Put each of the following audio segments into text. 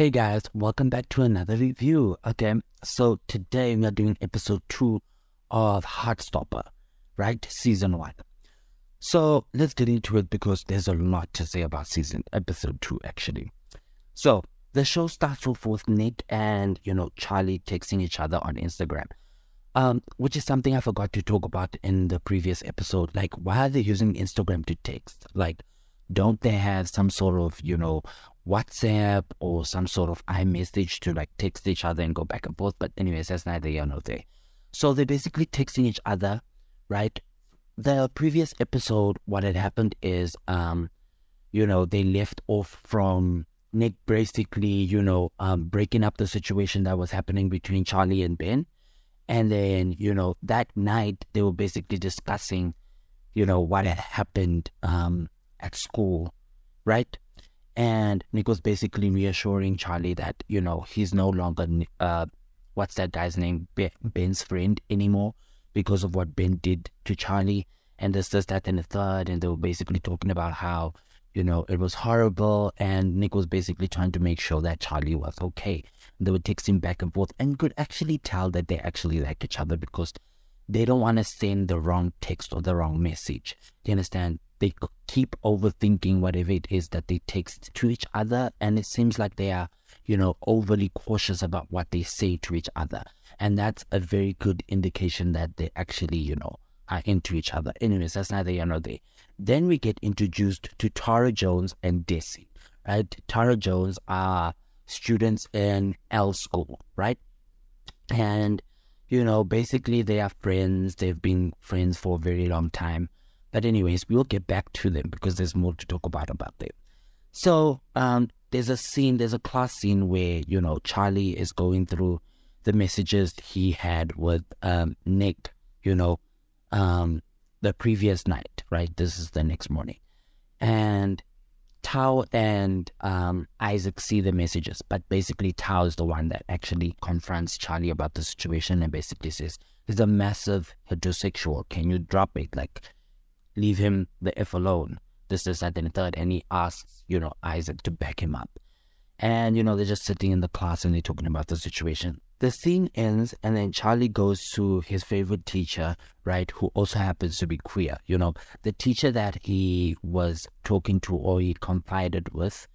Hey guys, welcome back to another review. Okay, so today we are doing episode two of Heartstopper, right? Season one. So let's get into it because there's a lot to say about season episode two actually. So the show starts off with Nick and you know Charlie texting each other on Instagram. Um, which is something I forgot to talk about in the previous episode. Like, why are they using Instagram to text? Like, don't they have some sort of, you know, WhatsApp or some sort of iMessage to like text each other and go back and forth? But anyways, that's neither here nor there. So they're basically texting each other, right? The previous episode, what had happened is, um, you know, they left off from Nick basically, you know, um, breaking up the situation that was happening between Charlie and Ben. And then, you know, that night they were basically discussing, you know, what had happened um, at school, right? And Nick was basically reassuring Charlie that, you know, he's no longer, uh, what's that guy's name, Ben's friend anymore because of what Ben did to Charlie. And this, this, that, and the third. And they were basically talking about how, you know, it was horrible. And Nick was basically trying to make sure that Charlie was okay. They were texting back and forth, and could actually tell that they actually like each other because they don't want to send the wrong text or the wrong message. Do you understand? They keep overthinking whatever it is that they text to each other, and it seems like they are, you know, overly cautious about what they say to each other. And that's a very good indication that they actually, you know, are into each other. Anyways, that's neither here nor there. Then we get introduced to Tara Jones and Desi, right? Tara Jones are students in L school, right? And, you know, basically they are friends. They've been friends for a very long time. But anyways, we'll get back to them because there's more to talk about about them. So, um, there's a scene, there's a class scene where, you know, Charlie is going through the messages he had with um, Nick, you know, um, the previous night, right? This is the next morning. And Tao and um, Isaac see the messages, but basically Tao is the one that actually confronts Charlie about the situation and basically says, he's a massive heterosexual. Can you drop it? Like, leave him the F alone. This, this, that, and the third. And he asks, you know, Isaac to back him up. And, you know, they're just sitting in the class and they're talking about the situation. The scene ends, and then Charlie goes to his favorite teacher, right, who also happens to be queer. You know, the teacher that he was talking to or he confided with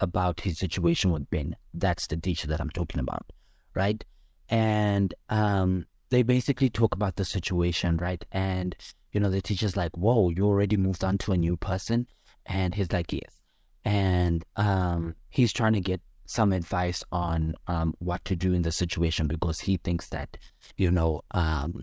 about his situation with Ben. That's the teacher that I'm talking about, right? And um, they basically talk about the situation, right? And, you know, the teacher's like, Whoa, you already moved on to a new person? And he's like, Yes. And um, he's trying to get some advice on um, what to do in the situation because he thinks that, you know, um,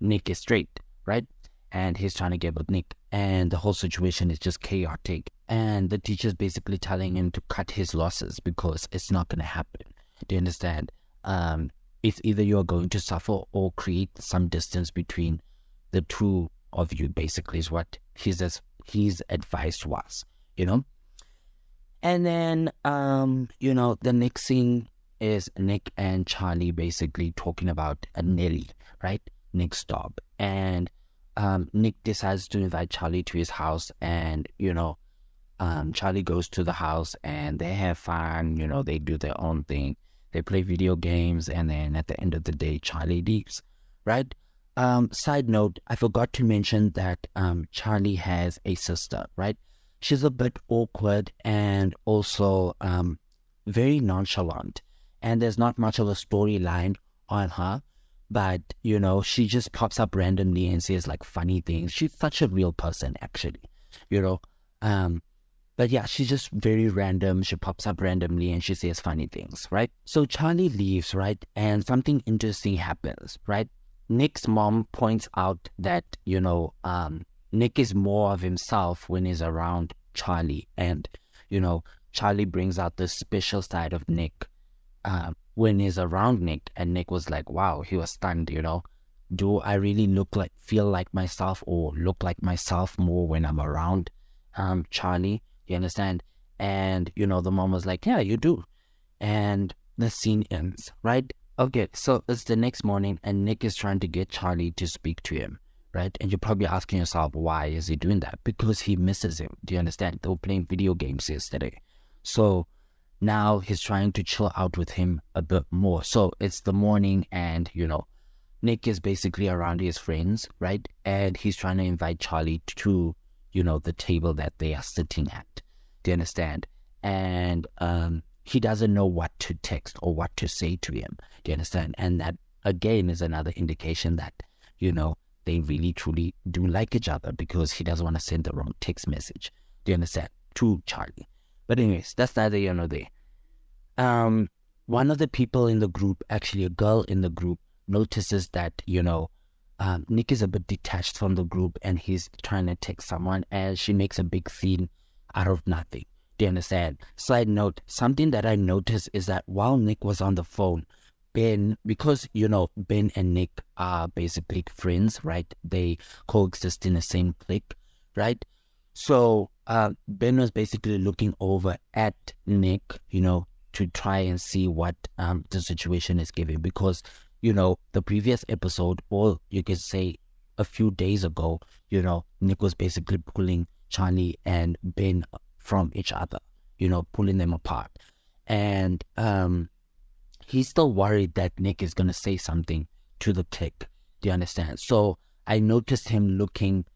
Nick is straight, right? And he's trying to get with Nick, and the whole situation is just chaotic. And the teacher's basically telling him to cut his losses because it's not going to happen. Do you understand? Um, it's either you're going to suffer or create some distance between the two of you. Basically, is what his his advice was. You know, and then, um, you know, the next scene is Nick and Charlie basically talking about Nelly, right? Nick's dog. And um, Nick decides to invite Charlie to his house, and, you know, um, Charlie goes to the house and they have fun, you know, they do their own thing. They play video games, and then at the end of the day, Charlie leaves, right? Um, side note, I forgot to mention that um, Charlie has a sister, right? she's a bit awkward and also um, very nonchalant. And there's not much of a storyline on her, but you know, she just pops up randomly and says like funny things. She's such a real person, actually, you know. Um, but yeah, she's just very random. She pops up randomly and she says funny things, right? So Charlie leaves, right? And something interesting happens, right? Nick's mom points out that, you know, um, Nick is more of himself when he's around Charlie. And, you know, Charlie brings out this special side of Nick uh, when he's around Nick. And Nick was like, wow, he was stunned, you know. Do I really look like, feel like myself or look like myself more when I'm around um, Charlie? You understand? And, you know, the mom was like, yeah, you do. And the scene ends, right? Okay, so it's the next morning, and Nick is trying to get Charlie to speak to him right? And you're probably asking yourself, why is he doing that? Because he misses him. Do you understand? They were playing video games yesterday. So now he's trying to chill out with him a bit more. So it's the morning, and you know, Nick is basically around his friends, right? And he's trying to invite Charlie to, you know, the table that they are sitting at. Do you understand? And um, he doesn't know what to text or what to say to him. Do you understand? And that again is another indication that, you know, they really truly do like each other because he doesn't want to send the wrong text message. Do you understand? To Charlie. But anyways, that's neither here nor there. Um, one of the people in the group, actually a girl in the group, notices that, you know, um, Nick is a bit detached from the group and he's trying to text someone and she makes a big scene out of nothing. Do you understand? Side note, something that I noticed is that while Nick was on the phone, Ben, because you know Ben and Nick are basically friends, right? They coexist in the same clique, right? So uh, Ben was basically looking over at Nick, you know, to try and see what um, the situation is giving because you know the previous episode, or you could say a few days ago, you know, Nick was basically pulling Charlie and Ben from each other, you know, pulling them apart, and um he's still worried that Nick is going to say something to the clique. Do you understand? So I noticed him looking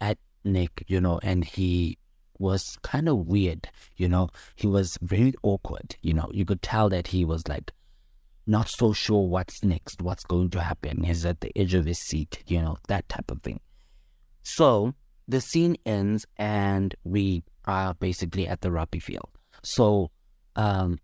at Nick, you know, and he was kind of weird, you know. He was very awkward, you know. You could tell that he was like not so sure what's next, what's going to happen. He's at the edge of his seat, you know, that type of thing. So the scene ends and we are basically at the rugby field. So um,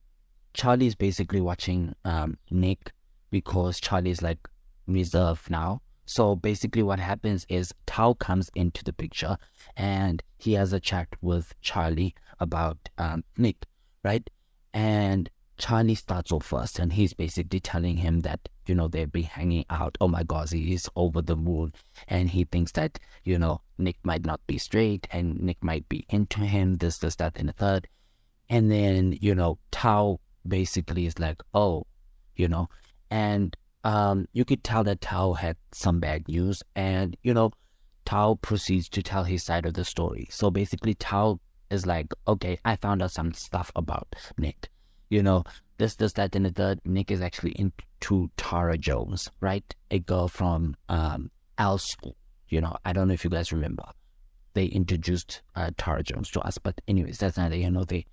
Charlie's basically watching um, Nick because Charlie's like reserved now. So basically, what happens is Tao comes into the picture and he has a chat with Charlie about um, Nick, right? And Charlie starts off first and he's basically telling him that, you know, they've been hanging out. Oh my gosh, he is over the moon. And he thinks that, you know, Nick might not be straight and Nick might be into him, this, this, that, and the third. And then, you know, Tao basically is like, oh, you know, and um, you could tell that Tao had some bad news, and you know, Tao proceeds to tell his side of the story. So basically, Tao is like, okay, I found out some stuff about Nick. You know, this, this, that, and the third. Nick is actually into Tara Jones, right? A girl from um, Al's school. You know, I don't know if you guys remember. They introduced uh, Tara Jones to us, but anyways, that's neither you know they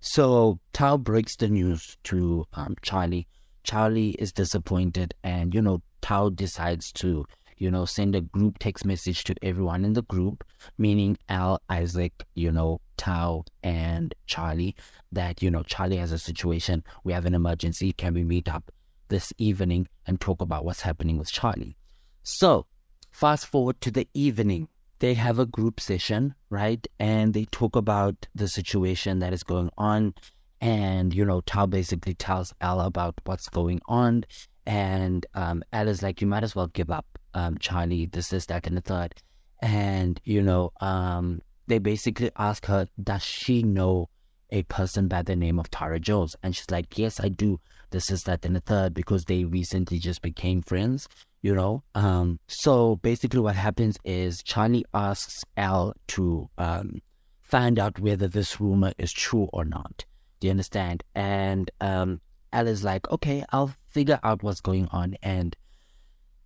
so Tao breaks the news to um, Charlie. Charlie is disappointed, and you know Tao decides to you know send a group text message to everyone in the group, meaning Al, Isaac, you know Tao, and Charlie. That you know Charlie has a situation. We have an emergency. Can we meet up this evening and talk about what's happening with Charlie? So fast forward to the evening they have a group session, right? And they talk about the situation that is going on. And, you know, Tao basically tells Al about what's going on. And um, Al is like, you might as well give up, um, Charlie, this, this, that, and the third. And, you know, um, they basically ask her, does she know a person by the name of Tara Jones? And she's like, yes, I do. This is that and the third because they recently just became friends you know um so basically what happens is charlie asks al to um find out whether this rumor is true or not do you understand and um al is like okay i'll figure out what's going on and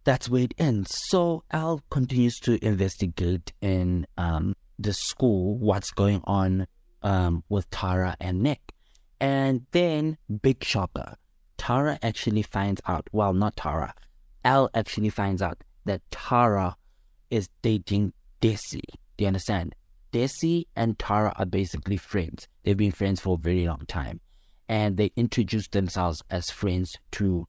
that's where it ends so al continues to investigate in um the school what's going on um with tara and nick and then big shocker tara actually finds out well not tara Al actually finds out that Tara is dating Desi. Do you understand? Desi and Tara are basically friends. They've been friends for a very long time. And they introduce themselves as friends to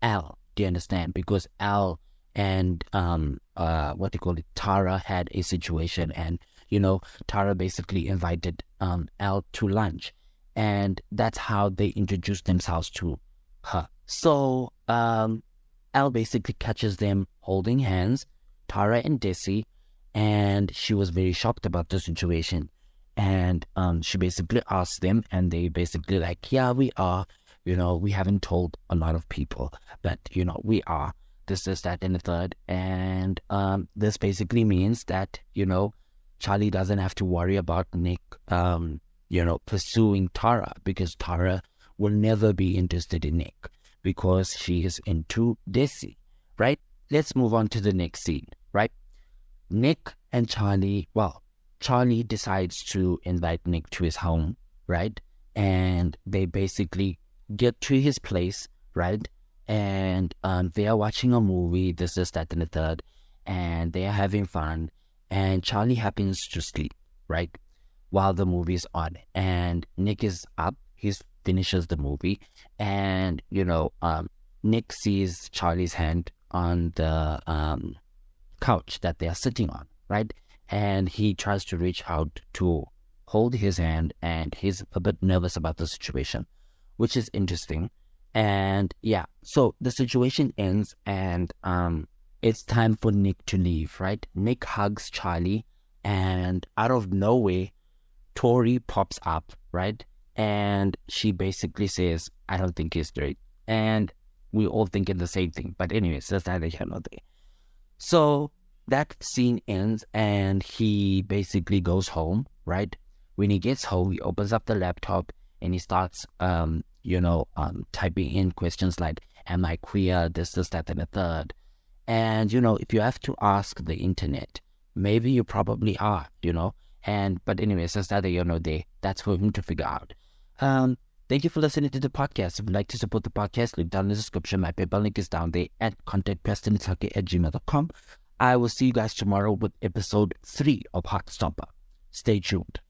Al. Do you understand? Because Al and um uh what they call it, Tara had a situation and you know, Tara basically invited um Al to lunch. And that's how they introduced themselves to her. So um Al basically catches them holding hands, Tara and Desi, and she was very shocked about the situation. And um, she basically asked them, and they basically like, yeah, we are. You know, we haven't told a lot of people, that, you know, we are. This, is that, and the third. And um, this basically means that you know, Charlie doesn't have to worry about Nick, um, you know, pursuing Tara because Tara will never be interested in Nick because she is into Desi, right? Let's move on to the next scene, right? Nick and Charlie, well, Charlie decides to invite Nick to his home, right? And they basically get to his place, right? And um, they are watching a movie, this is that and the third, and they are having fun. And Charlie happens to sleep, right? While the movie is on. And Nick is up, he finishes the movie, and, you know, um, Nick sees Charlie's hand on the um, couch that they are sitting on, right? And he tries to reach out to hold his hand, and he's a bit nervous about the situation, which is interesting. And yeah, so the situation ends, and um, it's time for Nick to leave, right? Nick hugs Charlie, and out of nowhere, Tori pops up, right? And she basically says, I don't think he's straight. And we all thinking the same thing. But anyways, that's neither here nor there. So that scene ends and he basically goes home, right? When he gets home, he opens up the laptop and he starts, um, you know, um, typing in questions like, am I queer? This, this, that, and the third. And, you know, if you have to ask the internet, maybe you probably are, you know. And, but anyways, that's that, here nor there. That's for him to figure out. Um, Thank you for listening to the podcast. If you'd like to support the podcast, link down in the description. My PayPal link is down there at contactprestonletlhake at gmail.com. I will see you guys tomorrow with episode 3 of Heartstopper. Stay tuned.